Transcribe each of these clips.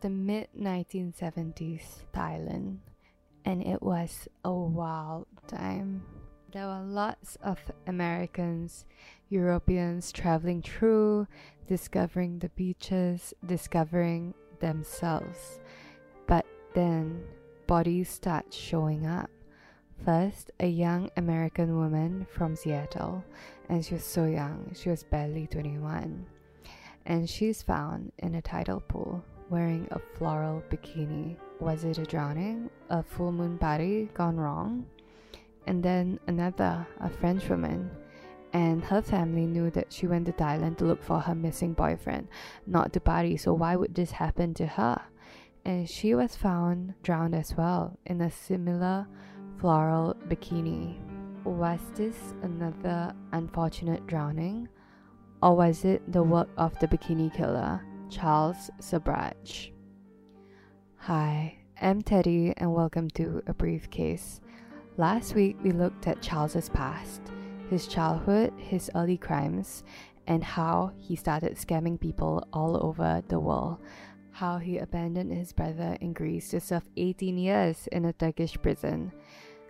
the mid 1970s Thailand, and it was a wild time. There were lots of Americans, Europeans traveling through, discovering the beaches, discovering themselves. But then bodies start showing up. First, a young American woman from Seattle, and she was so young, she was barely 21 and she's found in a tidal pool wearing a floral bikini. Was it a drowning? A full moon party gone wrong? And then another, a French woman, and her family knew that she went to Thailand to look for her missing boyfriend, not to party, so why would this happen to her? And she was found drowned as well in a similar floral bikini. Was this another unfortunate drowning? Or was it the work of the bikini killer, Charles Sobhraj? Hi, I'm Teddy, and welcome to A Briefcase. Last week, we looked at Charles's past, his childhood, his early crimes, and how he started scamming people all over the world. How he abandoned his brother in Greece to serve 18 years in a Turkish prison.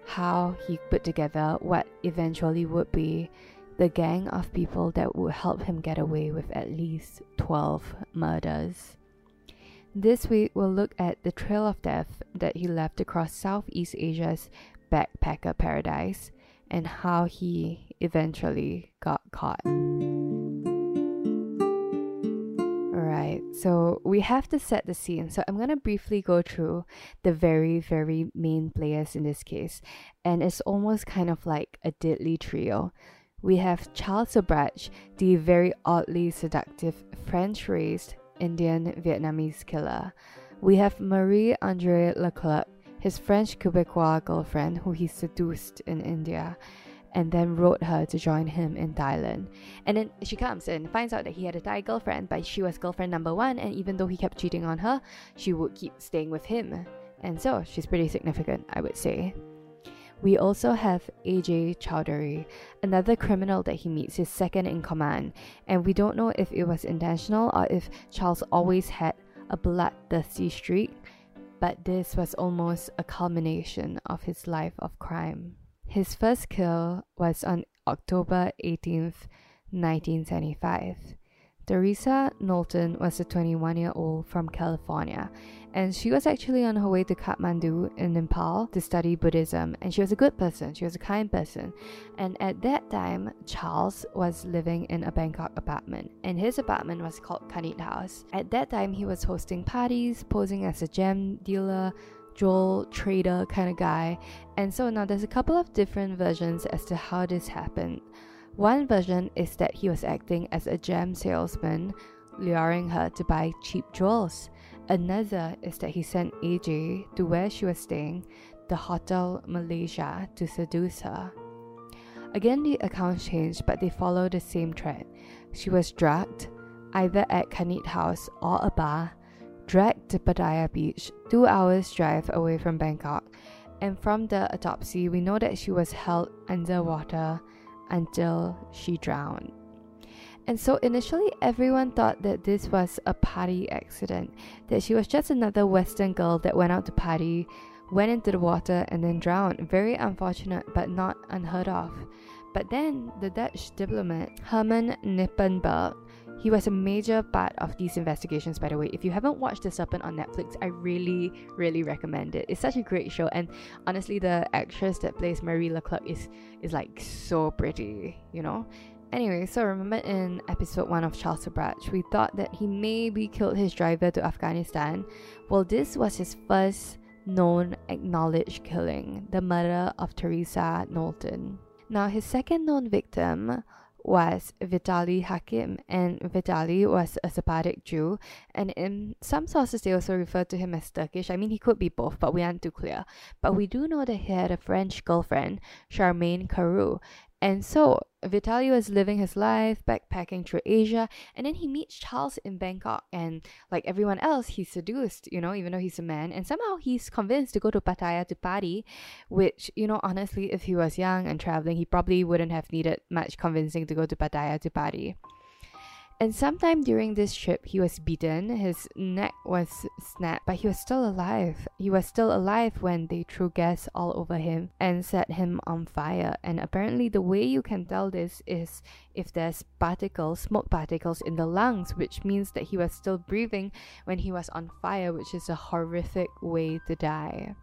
How he put together what eventually would be the gang of people that would help him get away with at least 12 murders. This week, we'll look at the trail of death that he left across Southeast Asia's backpacker paradise and how he eventually got caught. Alright, so we have to set the scene. So I'm to briefly go through the very, very main players in this case. And it's almost kind of like a deadly trio we have Charles Sobhraj, the very oddly seductive French raised Indian Vietnamese killer. We have Marie Andre Leclerc, his French Quebecois girlfriend who he seduced in India and then wrote her to join him in Thailand. And then she comes and finds out that he had a Thai girlfriend, but she was girlfriend number one, and even though he kept cheating on her, she would keep staying with him. And so she's pretty significant, I would say. We also have AJ Chowdhury, another criminal that he meets, his second in command, and we don't know if it was intentional or if Charles always had a bloodthirsty streak, but this was almost a culmination of his life of crime. His first kill was on October 18th, 1975. Teresa Knowlton was a 21 year old from California, and she was actually on her way to Kathmandu in Nepal to study Buddhism. And she was a good person, she was a kind person. And at that time, Charles was living in a Bangkok apartment, and his apartment was called Kanit House. At that time, he was hosting parties, posing as a gem dealer, jewel trader kind of guy. And so now there's a couple of different versions as to how this happened. One version is that he was acting as a gem salesman, luring her to buy cheap jewels. Another is that he sent AJ to where she was staying, the Hotel Malaysia, to seduce her. Again, the accounts changed, but they follow the same thread. She was drugged, either at Kanit House or a bar, dragged to Pattaya Beach, two hours' drive away from Bangkok, and from the autopsy, we know that she was held underwater until she drowned. And so initially, everyone thought that this was a party accident, that she was just another Western girl that went out to party, went into the water, and then drowned. Very unfortunate, but not unheard of. But then the Dutch diplomat Herman Knippenberg he was a major part of these investigations, by the way. If you haven't watched The Serpent on Netflix, I really, really recommend it. It's such a great show, and honestly, the actress that plays Marie Leclerc is is like so pretty, you know. Anyway, so remember in episode 1 of Charles Sobhraj, we thought that he maybe killed his driver to Afghanistan. Well, this was his first known acknowledged killing, the murder of Teresa Knowlton. Now, his second known victim was Vitali Hakim, and Vitali was a Sephardic Jew, and in some sources they also refer to him as Turkish. I mean, he could be both, but we aren't too clear. But we do know that he had a French girlfriend, Charmaine Carrou, and so Vitali was living his life, backpacking through Asia, and then he meets Charles in Bangkok. And like everyone else, he's seduced, you know, even though he's a man. And somehow he's convinced to go to Pattaya to party, which, you know, honestly, if he was young and traveling, he probably wouldn't have needed much convincing to go to Pattaya to party. And sometime during this trip, he was beaten, his neck was snapped, but he was still alive. He was still alive when they threw gas all over him and set him on fire. And apparently, the way you can tell this is if there's particles, smoke particles in the lungs, which means that he was still breathing when he was on fire, which is a horrific way to die.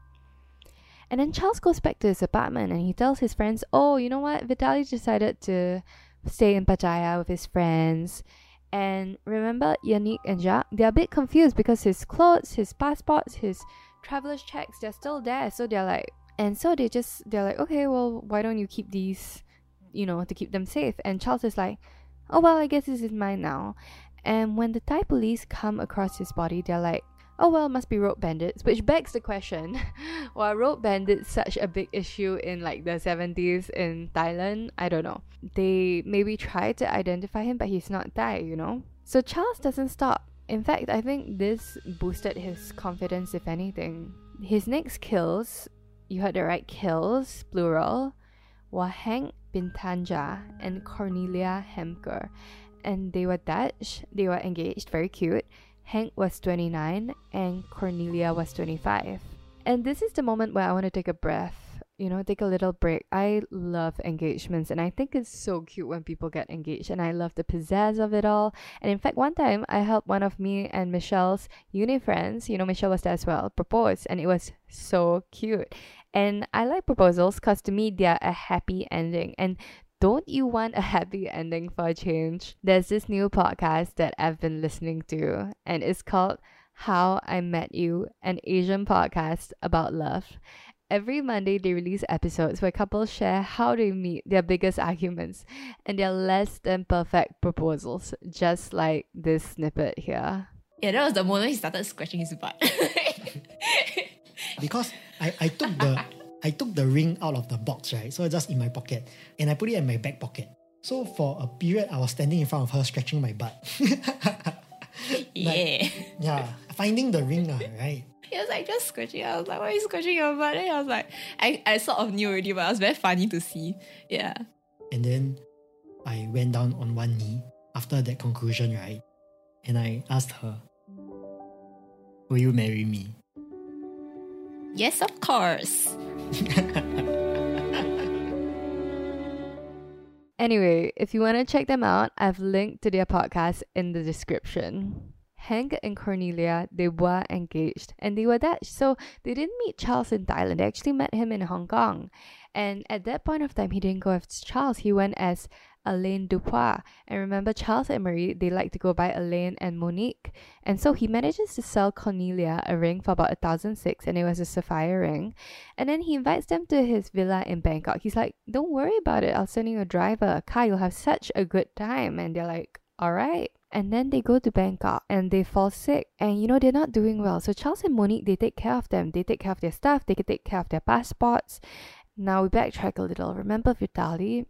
And then Charles goes back to his apartment and he tells his friends, Oh, you know what? Vitali decided to stay in Pattaya with his friends. And remember, Yannick and Jacques, they're a bit confused because his clothes, his passports, his traveler's checks, they're still there. So they're like, and so they just, they're like, okay, well, why don't you keep these, you know, to keep them safe? And Charles is like, oh, well, I guess this is mine now. And when the Thai police come across his body, they're like, oh well, must be road bandits, which begs the question, why road bandits such a big issue in like the 70s in Thailand? I don't know. They maybe tried to identify him, but he's not Thai, you know? So Charles doesn't stop. In fact, I think this boosted his confidence, if anything. His next kills, you heard the right, kills, plural, were Hank Bintanja and Cornelia Hemker. And they were Dutch, they were engaged, very cute Hank was 29 and Cornelia was 25. And this is the moment where I want to take a breath, you know, take a little break. I love engagements and I think it's so cute when people get engaged and I love the pizzazz of it all. And in fact, one time I helped one of me and Michelle's uni friends, you know, Michelle was there as well, propose and it was so cute. And I like proposals because to me they're a happy ending. And don't you want a happy ending for a change? There's this new podcast that I've been listening to, and it's called How I Met You, an Asian podcast about love. Every Monday, they release episodes where couples share how they meet, their biggest arguments, and their less than perfect proposals, just like this snippet here. Yeah, that was the moment he started scratching his butt. because I, I took the I took the ring out of the box, right? So just in my pocket. And I put it in my back pocket. So for a period, I was standing in front of her, scratching my butt. yeah. yeah. Finding the ring, uh, right? He was like just scratching. I was like, why are you scratching your butt? And I was like, I, I sort of knew already, but it was very funny to see. Yeah. And then I went down on one knee after that conclusion, right? And I asked her, Will you marry me? Yes, of course. anyway, if you want to check them out, I've linked to their podcast in the description. Hank and Cornelia, they were engaged and they were Dutch. So they didn't meet Charles in Thailand. They actually met him in Hong Kong. And at that point of time, he didn't go as Charles. He went as Alain Dupois. And remember, Charles and Marie, they like to go by Alain and Monique. And so he manages to sell Cornelia a ring for about a thousand six, and it was a sapphire ring. And then he invites them to his villa in Bangkok. He's like, Don't worry about it. I'll send you a driver, a car. You'll have such a good time. And they're like, All right. And then they go to Bangkok and they fall sick. And you know, they're not doing well. So Charles and Monique, they take care of them. They take care of their stuff. They can take care of their passports. Now we backtrack a little. Remember Vitali?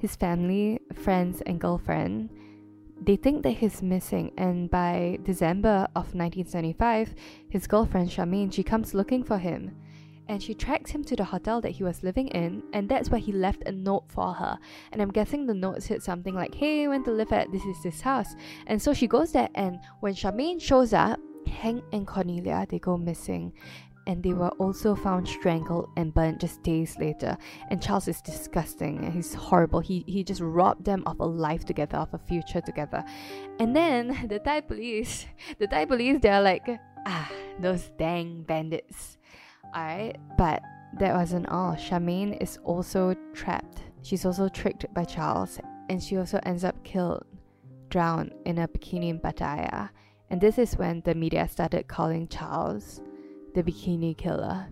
His family, friends, and girlfriend. They think that he's missing, and by December of 1975, his girlfriend Charmaine she comes looking for him, and she tracks him to the hotel that he was living in, and that's where he left a note for her. And I'm guessing the note said something like, "Hey, went to live at this is this house," and so she goes there, and when Charmaine shows up, Hank and Cornelia they go missing, and they were also found strangled and burnt just days later. And Charles is disgusting he's horrible. He he just robbed them of a life together, of a future together. And then the Thai police, the Thai police, they're like, ah, those dang bandits. Alright, but that wasn't all. Charmaine is also trapped. She's also tricked by Charles, and she also ends up killed, drowned in a bikini in Pattaya. And this is when the media started calling Charles the Bikini Killer.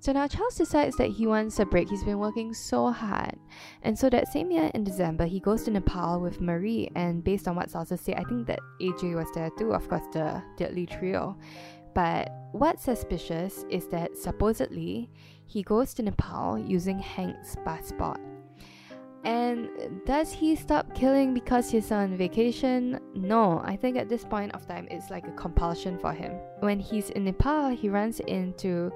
So now Charles decides that he wants a break. He's been working so hard. And so that same year in December, he goes to Nepal with Marie. And based on what sources say, I think that AJ was there too, of course, the deadly trio. But what's suspicious is that supposedly he goes to Nepal using Hank's passport. And does he stop killing because he's on vacation? No, I think at this point of time it's like a compulsion for him. When he's in Nepal, he runs into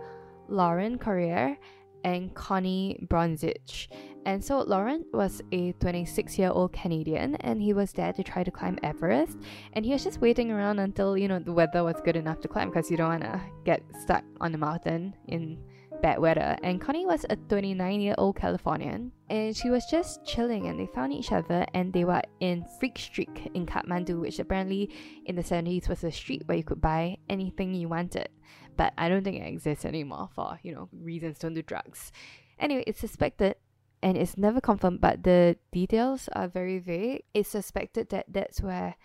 Laurent Carrière and Connie Bronzich. And so Laurent was a 26 year old Canadian and he was there to try to climb Everest. And he was just waiting around until, you know, the weather was good enough to climb because you don't want to get stuck on the mountain in bad weather. And Connie was a 29 year old Californian and she was just chilling and they found each other and they were in Freak Street in Kathmandu, which apparently in the 70s was a street where you could buy anything you wanted. But I don't think it exists anymore for, you know, reasons don't do drugs. Anyway, it's suspected and it's never confirmed, but the details are very vague. It's suspected that that's where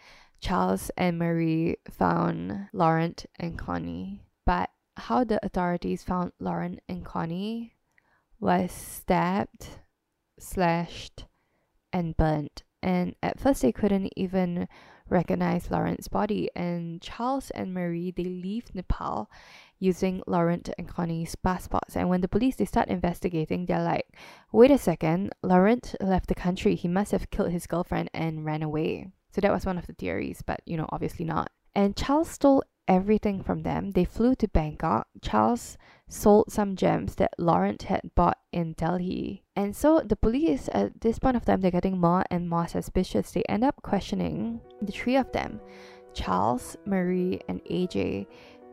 Charles and Marie found Laurent and Connie. But how the authorities found Laurent and Connie was stabbed, slashed, and burnt. And at first, they couldn't even recognize Laurent's body. And Charles and Marie they leave Nepal using Laurent and Connie's passports. And when the police they start investigating, they're like, "Wait a second, Laurent left the country. He must have killed his girlfriend and ran away." So that was one of the theories, but you know, obviously not. And Charles stole everything from them. They flew to Bangkok. Charles sold some gems that Laurent had bought in Delhi. And so the police at this point of time they're getting more and more suspicious. They end up questioning the three of them, Charles, Marie, and AJ.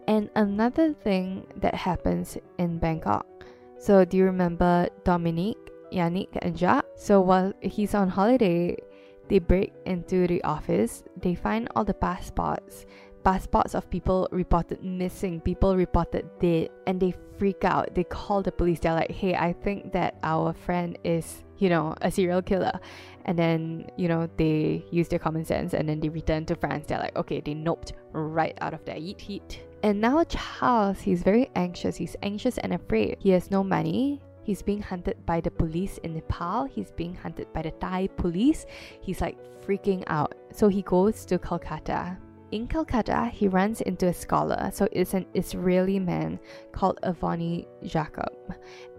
And another thing that happens in Bangkok. So do you remember Dominique, Yannick, and Jacques? So while he's on holiday, they break into the office. They find all the passports passports of people reported missing, people reported dead, and they freak out. They call the police. They're like, hey, I think that our friend is, you know, a serial killer. And then, you know, they use their common sense and then they return to France. They're like, okay, they noped right out of their heat. And now Charles, he's very anxious. He's anxious and afraid. He has no money. He's being hunted by the police in Nepal. He's being hunted by the Thai police. He's like freaking out. So he goes to Kolkata in Calcutta, he runs into a scholar, so it's an Israeli man called Avoni Jacob.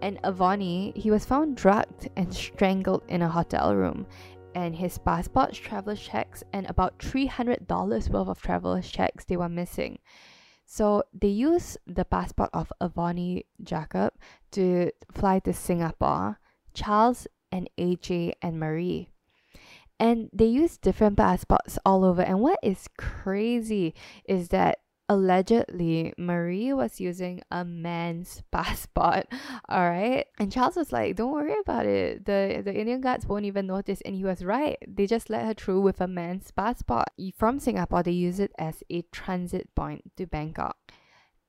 And Avoni, he was found drugged and strangled in a hotel room, and his passport, travel checks, and about $300 worth of travel checks they were missing. So they used the passport of Avoni Jacob to fly to Singapore. Charles and AJ and Marie and they use different passports all over. And what is crazy is that allegedly Marie was using a man's passport. All right. And Charles was like, Don't worry about it. The the Indian guards won't even notice. And he was right. They just let her through with a man's passport. From Singapore, they use it as a transit point to Bangkok.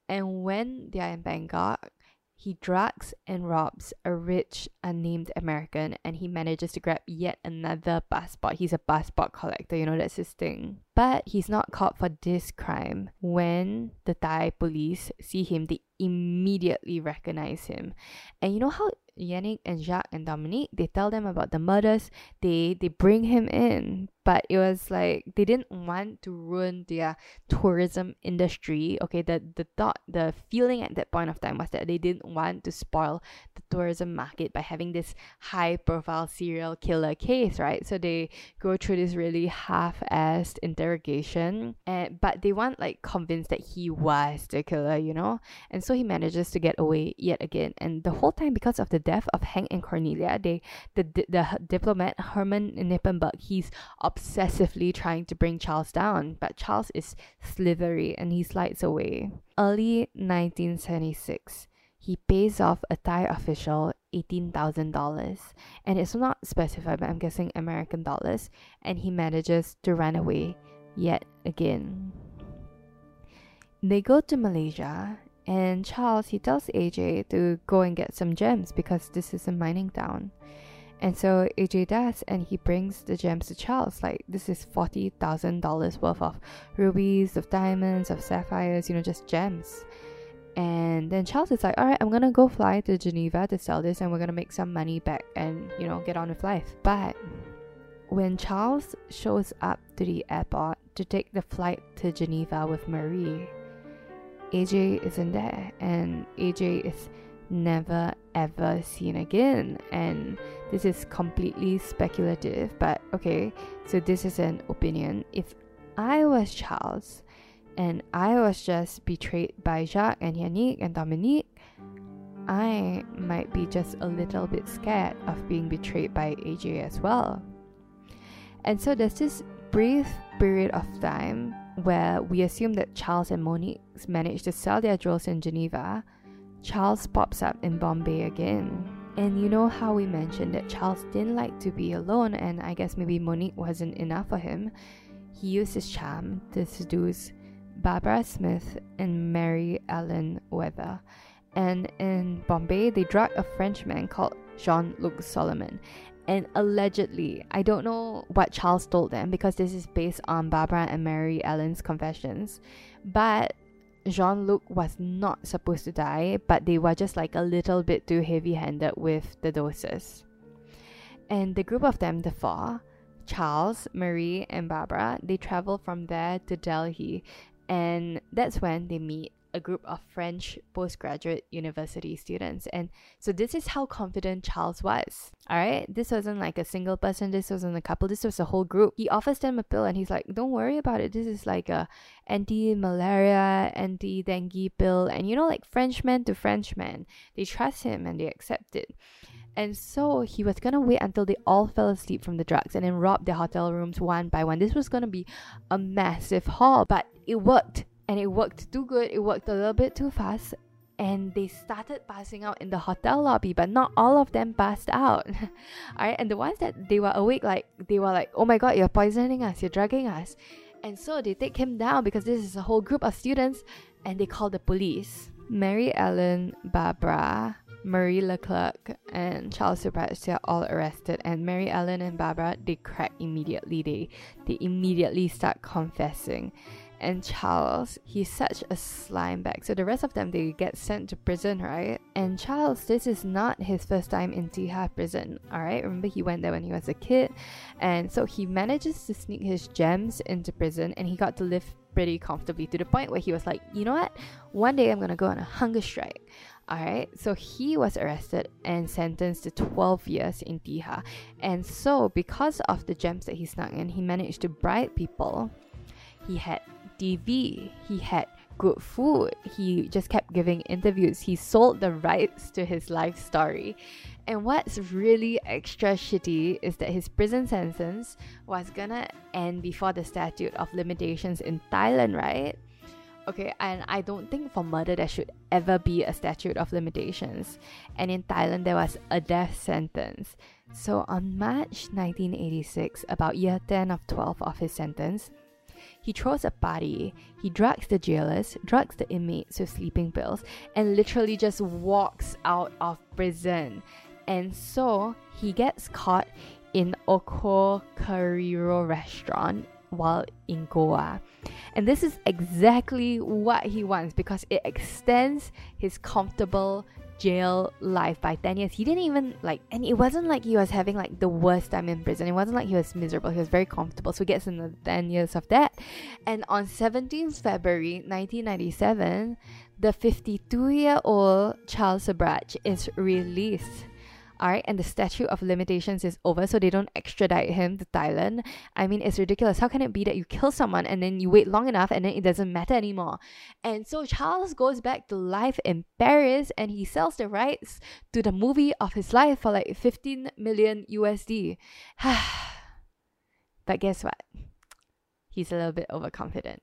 And when they are in Bangkok, he drugs and robs a rich, unnamed American and he manages to grab yet another bus passport. He's a bus passport collector, you know, that's his thing. But he's not caught for this crime. When the Thai police see him, they immediately recognize him. And you know how Yannick and Jacques and Dominique, they tell them about the murders, they they bring him in but it was like they didn't want to ruin their tourism industry okay the the thought the feeling at that point of time was that they didn't want to spoil the tourism market by having this high profile serial killer case right so they go through this really half-assed interrogation and but they weren't like convinced that he was the killer you know? And so he manages to get away yet again. And the whole time because of the death of hank and cornelia they the the, the diplomat herman knippenberg he's obsessively trying to bring Charles down, but Charles is slithery and he slides away. Early 1976, he pays off a Thai official $18,000 and it's not specified, but I'm guessing American dollars, and he manages to run away yet again. They go to Malaysia and Charles he tells AJ to go and get some gems because this is a mining town. And so AJ does, and he brings the gems to Charles. Like, this is $40,000 worth of rubies, of diamonds, of sapphires, you know, just gems. And then Charles is like, all right, I'm gonna go fly to Geneva to sell this and we're gonna make some money back and, you know, get on with life. But when Charles shows up to the airport to take the flight to Geneva with Marie, AJ isn't there and AJ is never ever seen again. And this is completely speculative, but okay, so this is an opinion. If I was Charles and I was just betrayed by Jacques and Yannick and Dominique, I might be just a little bit scared of being betrayed by AJ as well. And so there's this brief period of time where we assume that Charles and Monique managed to sell their jewels in Geneva. Charles pops up in Bombay again. And you know how we mentioned that Charles didn't like to be alone, and I guess maybe Monique wasn't enough for him. He used his charm to seduce Barbara Smith and Mary Ellen Eather. And in Bombay, they drugged a Frenchman called Jean Luc Solomon. And allegedly, I don't know what Charles told them because this is based on Barbara and Mary Ellen's confessions, but Jean Luc was not supposed to die, but they were just like a little bit too heavy handed with the doses. And the group of them, the four, Charles, Marie, and Barbara, they travel from there to Delhi, and that's when they meet a group of French postgraduate university students. And so this is how confident Charles was. All right. This wasn't like a single person. This wasn't a couple. This was a whole group. He offers them a pill and he's like, don't worry about it. This is like a anti-malaria, anti-dengue pill. And you know, like Frenchman to Frenchman, they trust him and they accept it. And so he was gonna wait until they all fell asleep from the drugs and then rob their hotel rooms one by one. This was gonna be a massive haul, but it worked and it worked too good. It worked a little bit too fast. And they started passing out in the hotel lobby, but not all of them passed out. Alright, and the ones that they were awake, like they were like, Oh my god, you're poisoning us, you're drugging us. And so they take him down because this is a whole group of students and they call the police. Mary Ellen, Barbara, Marie Leclerc, and Charles they're all arrested. And Mary Ellen and Barbara, they crack immediately. They they immediately start confessing and Charles, he's such a slime bag. So the rest of them they get sent to prison, right? And Charles, this is not his first time in Tihar prison, alright? Remember he went there when he was a kid. And so he manages to sneak his gems into prison and he got to live pretty comfortably to the point where he was like, you know what? One day I'm gonna go on a hunger strike. Alright, so he was arrested and sentenced to 12 years in Tihar. And so, because of the gems that he snuck in, he managed to bribe people. He had TV. He had good food. He just kept giving interviews. He sold the rights to his life story. And what's really extra shitty is that his prison sentence was gonna end before the statute of limitations in Thailand, right? Okay, and I don't think for murder there should ever be a statute of limitations. And in Thailand, there was a death sentence. So on March 1986, about year 10 of 12 of his sentence, he throws a party, he drugs the jailers, drugs the inmates with sleeping pills, and literally just walks out of prison. And so he gets caught in Oko Cariro restaurant while in Goa. And this is exactly what he wants because it extends his comfortable jail life by 10 years. He didn't even like, and it wasn't like he was having like the worst time in prison. It wasn't like he was miserable. He was very comfortable. So he gets another 10 years of that. And on 17th February 1997, the 52 year old Charles Sobhraj is released Alright, and the statute of limitations is over, so they don't extradite him to Thailand. I mean, it's ridiculous. How can it be that you kill someone and then you wait long enough and then it doesn't matter anymore? And so Charles goes back to life in Paris and he sells the rights to the movie of his life for like 15 million USD. but guess what? He's a little bit overconfident.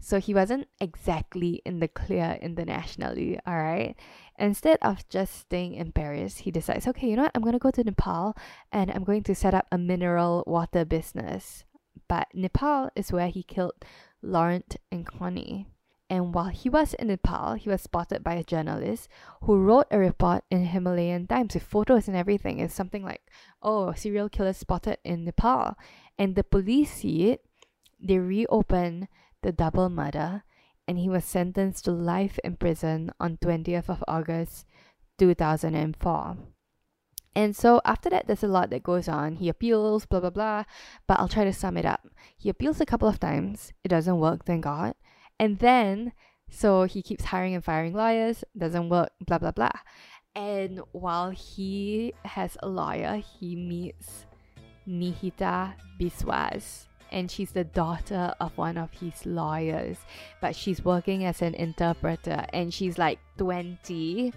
So he wasn't exactly in the clear internationally, all right? Instead of just staying in Paris, he decides, okay, you know what? I'm going to go to Nepal and I'm going to set up a mineral water business. But Nepal is where he killed Laurent and Connie. And while he was in Nepal, he was spotted by a journalist who wrote a report in Himalayan Times with photos and everything. It's something like, oh, serial killer spotted in Nepal. And the police see it, they reopen the double murder, and he was sentenced to life in prison on 20th of August 2004. And so after that, there's a lot that goes on. He appeals, blah, blah, blah. But I'll try to sum it up. He appeals a couple of times. It doesn't work, thank God. And then, so he keeps hiring and firing lawyers, doesn't work, blah, blah, blah. And while he has a lawyer, he meets Nihita Biswas. And she's the daughter of one of his lawyers. But she's working as an interpreter. And she's like 20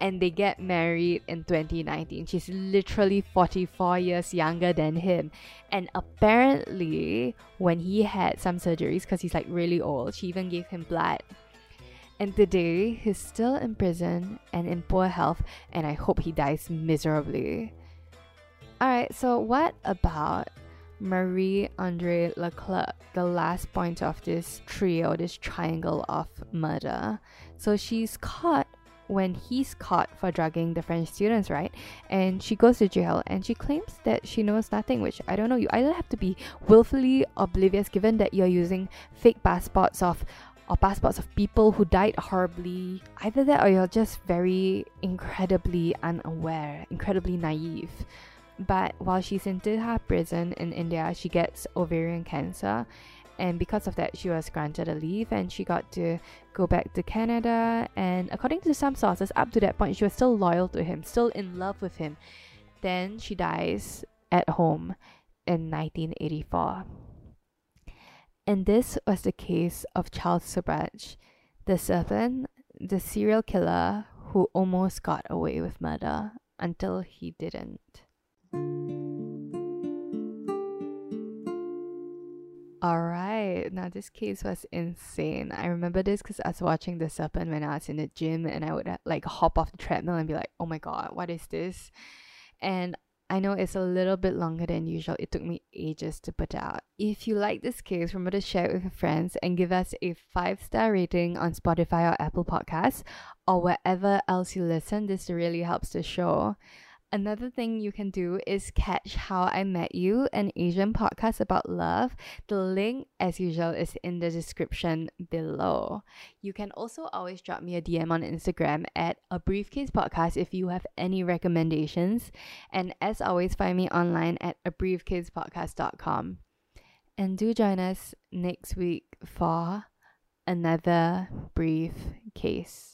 and they get married in 2019. She's literally 44 years younger than him. And apparently, when he had some surgeries, because he's like really old, she even gave him blood. And today, he's still in prison and in poor health, and I hope he dies miserably. Alright, so what about Marie Andre Leclerc, the last point of this trio, this triangle of murder? So she's caught when he's caught for drugging the French students, right? And she goes to jail and she claims that she knows nothing, which I don't know. You either have to be willfully oblivious given that you're using fake passports of or passports of people who died horribly. Either that or you're just very incredibly unaware, incredibly naive. But while she's in Tihar prison in India, she gets ovarian cancer. And because of that she was granted a leave and she got to go back to Canada. And according to some sources up to that point she was still loyal to him still in love with him. Then she dies at home in 1984 and this was the case of Charles Sobhraj the serpent the serial killer who almost got away with murder until he didn't All right. Now, this case was insane. I remember this because I was watching The Serpent when I was in the gym and I would uh, like hop off the treadmill and be like, oh my God, what is this? And I know it's a little bit longer than usual. It took me ages to put out. If you like this case, remember to share it with your friends and give us a five star rating on Spotify or Apple Podcasts or wherever else you listen. This really helps the show. Another thing you can do is catch How I Met You, an Asian podcast about love. The link, as usual, is in the description below. You can also always drop me a DM on Instagram at a briefcase podcast if you have any recommendations. And as always, find me online at a briefcasepodcast.com. And do join us next week for another brief case.